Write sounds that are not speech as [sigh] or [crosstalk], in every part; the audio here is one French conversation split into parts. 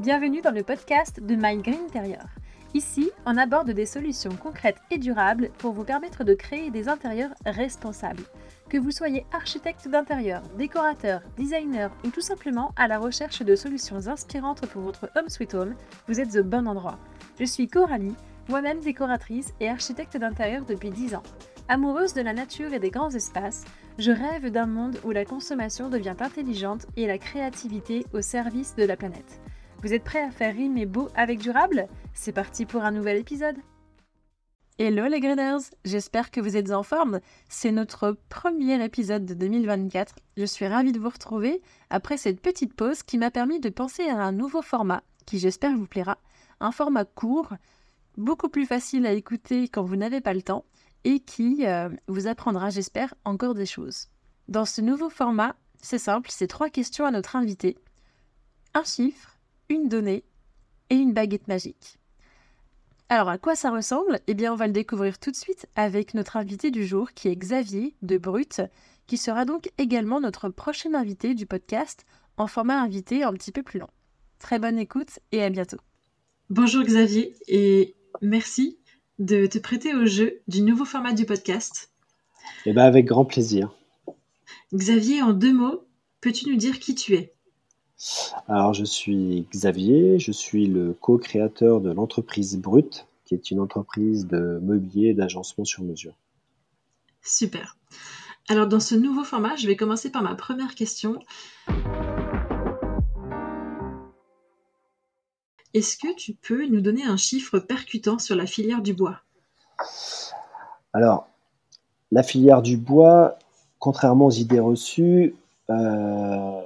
Bienvenue dans le podcast de My Green Interior. Ici, on aborde des solutions concrètes et durables pour vous permettre de créer des intérieurs responsables. Que vous soyez architecte d'intérieur, décorateur, designer ou tout simplement à la recherche de solutions inspirantes pour votre home sweet home, vous êtes au bon endroit. Je suis Coralie, moi-même décoratrice et architecte d'intérieur depuis 10 ans. Amoureuse de la nature et des grands espaces, je rêve d'un monde où la consommation devient intelligente et la créativité au service de la planète. Vous êtes prêts à faire rimer beau avec durable? C'est parti pour un nouvel épisode Hello les Greeners J'espère que vous êtes en forme. C'est notre premier épisode de 2024. Je suis ravie de vous retrouver après cette petite pause qui m'a permis de penser à un nouveau format qui j'espère vous plaira. Un format court, beaucoup plus facile à écouter quand vous n'avez pas le temps et qui euh, vous apprendra, j'espère, encore des choses. Dans ce nouveau format, c'est simple, c'est trois questions à notre invité. Un chiffre, une donnée et une baguette magique. Alors à quoi ça ressemble? Eh bien on va le découvrir tout de suite avec notre invité du jour qui est Xavier de Brut, qui sera donc également notre prochain invité du podcast en format invité un petit peu plus long. Très bonne écoute et à bientôt. Bonjour Xavier et merci de te prêter au jeu du nouveau format du podcast. Eh bien, avec grand plaisir. Xavier, en deux mots, peux-tu nous dire qui tu es? Alors, je suis Xavier, je suis le co-créateur de l'entreprise Brut, qui est une entreprise de mobilier et d'agencement sur mesure. Super. Alors, dans ce nouveau format, je vais commencer par ma première question. Est-ce que tu peux nous donner un chiffre percutant sur la filière du bois? Alors, la filière du bois, contrairement aux idées reçues, euh,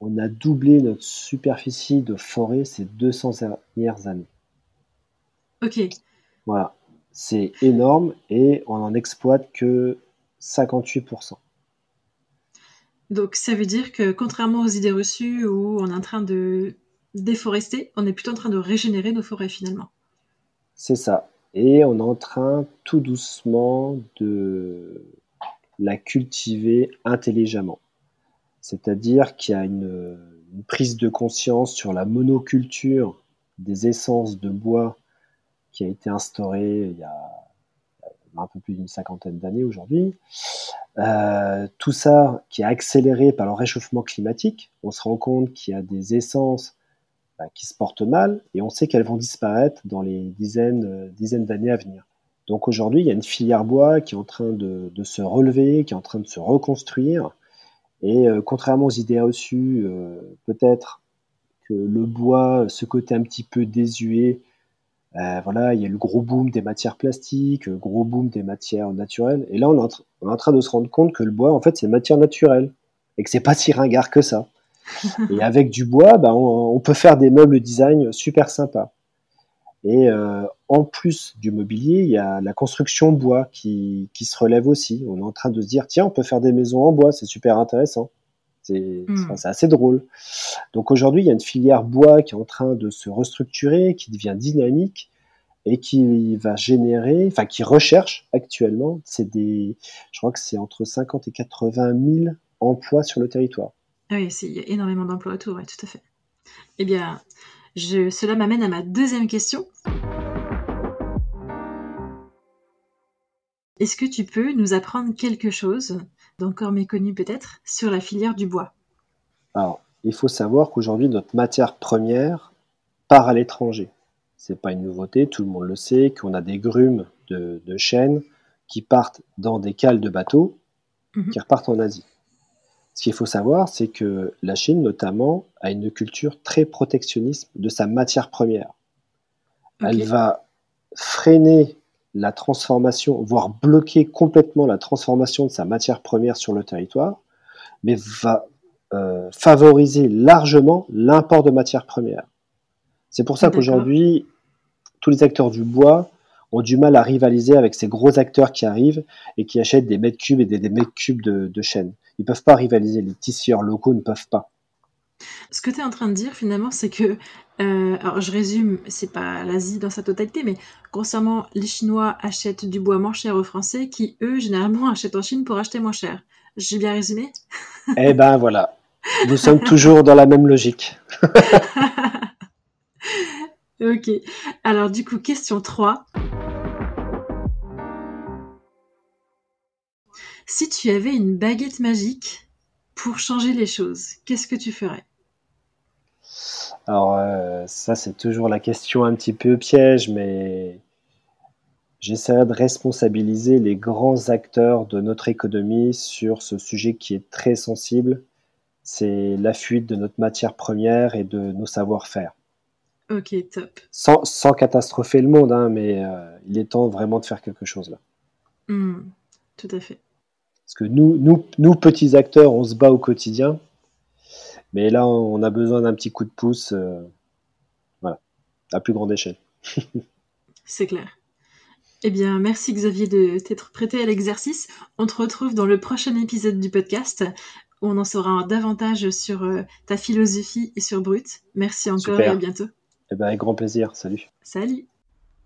on a doublé notre superficie de forêt ces 200 dernières années. Ok. Voilà, c'est énorme et on n'en exploite que 58%. Donc ça veut dire que contrairement aux idées reçues où on est en train de déforester, on est plutôt en train de régénérer nos forêts finalement. C'est ça. Et on est en train tout doucement de la cultiver intelligemment. C'est-à-dire qu'il y a une, prise de conscience sur la monoculture des essences de bois qui a été instaurée il y a un peu plus d'une cinquantaine d'années aujourd'hui. Euh, tout ça qui est accéléré par le réchauffement climatique. On se rend compte qu'il y a des essences bah, qui se portent mal et on sait qu'elles vont disparaître dans les dizaines, euh, dizaines d'années à venir. Donc aujourd'hui, il y a une filière bois qui est en train de, se relever, qui est en train de se reconstruire. Et euh, contrairement aux idées reçues, euh, peut-être que le bois, ce côté un petit peu désuet, voilà, il y a le gros boom des matières plastiques, le gros boom des matières naturelles. Et là, on est, en, en train de se rendre compte que le bois, en fait, c'est matière naturelle et que c'est pas si ringard que ça. [laughs] Et avec du bois, bah, on, peut faire des meubles design super sympas. Et euh, en plus du mobilier, il y a la construction bois qui, se relève aussi. On est en train de se dire, tiens, on peut faire des maisons en bois, c'est super intéressant. C'est hmm. assez drôle. Donc aujourd'hui, il y a une filière bois qui est en train de se restructurer, qui devient dynamique et qui va générer, enfin qui recherche actuellement, c'est des, je crois que c'est entre 50 et 80 000 emplois sur le territoire. Ah oui, il y a énormément d'emplois autour, oui, tout à fait. Eh bien, je, cela m'amène à ma deuxième question. Est-ce que tu peux nous apprendre quelque chose, d'encore méconnu peut-être, sur la filière du bois? Alors, il faut savoir qu'aujourd'hui, notre matière première part à l'étranger. C'est pas une nouveauté, tout le monde le sait, qu'on a des grumes de, chênes qui partent dans des cales de bateaux, mhm. qui repartent en Asie. Ce qu'il faut savoir, c'est que la Chine, notamment, a une culture très protectionniste de sa matière première. Elle va freiner la transformation, voire bloquer complètement la transformation de sa matière première sur le territoire, mais va euh, favoriser largement l'import de matières premières. C'est pour ça qu'aujourd'hui, tous les acteurs du bois ont du mal à rivaliser avec ces gros acteurs qui arrivent et qui achètent des mètres cubes et des, mètres cubes de, de chaînes. Ils peuvent pas rivaliser. Les tisseurs locaux ne peuvent pas. Ce que tu es en train de dire finalement, c'est que, euh, alors je résume, c'est pas l'Asie dans sa totalité, mais grossièrement, les Chinois achètent du bois moins cher aux Français qui, eux, généralement [laughs] achètent en Chine pour acheter moins cher. J'ai bien résumé? [laughs] Eh ben voilà, nous sommes toujours dans la même logique. [laughs] Ok. Alors du coup, question 3. Si tu avais une baguette magique pour changer les choses, qu'est-ce que tu ferais? Alors euh, ça, c'est toujours la question un petit peu piège, mais j'essaierai de responsabiliser les grands acteurs de notre économie sur ce sujet qui est très sensible. C'est la fuite de notre matière première et de nos savoir-faire. Ok, top. Sans, sans catastropher le monde, hein, mais euh, il est temps vraiment de faire quelque chose là. Hmm, tout à fait. Parce que nous, nous, nous, petits acteurs, on se bat au quotidien. Mais là, on a besoin d'un petit coup de pouce. Euh, voilà, à plus grande échelle. [laughs] C'est clair. Eh bien, merci Xavier de t'être prêté à l'exercice. On te retrouve dans le prochain épisode du podcast où on en saura davantage sur euh, ta philosophie et sur Brut. Merci encore et à bientôt. Eh ben, avec grand plaisir. Salut. Salut.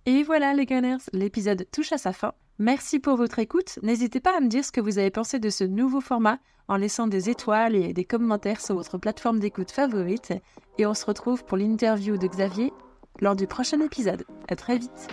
Et voilà les Gunners, l'épisode touche à sa fin. Merci pour votre écoute. N'hésitez pas à me dire ce que vous avez pensé de ce nouveau format en laissant des étoiles et des commentaires sur votre plateforme d'écoute favorite. Et on se retrouve pour l'interview de Xavier lors du prochain épisode. À très vite.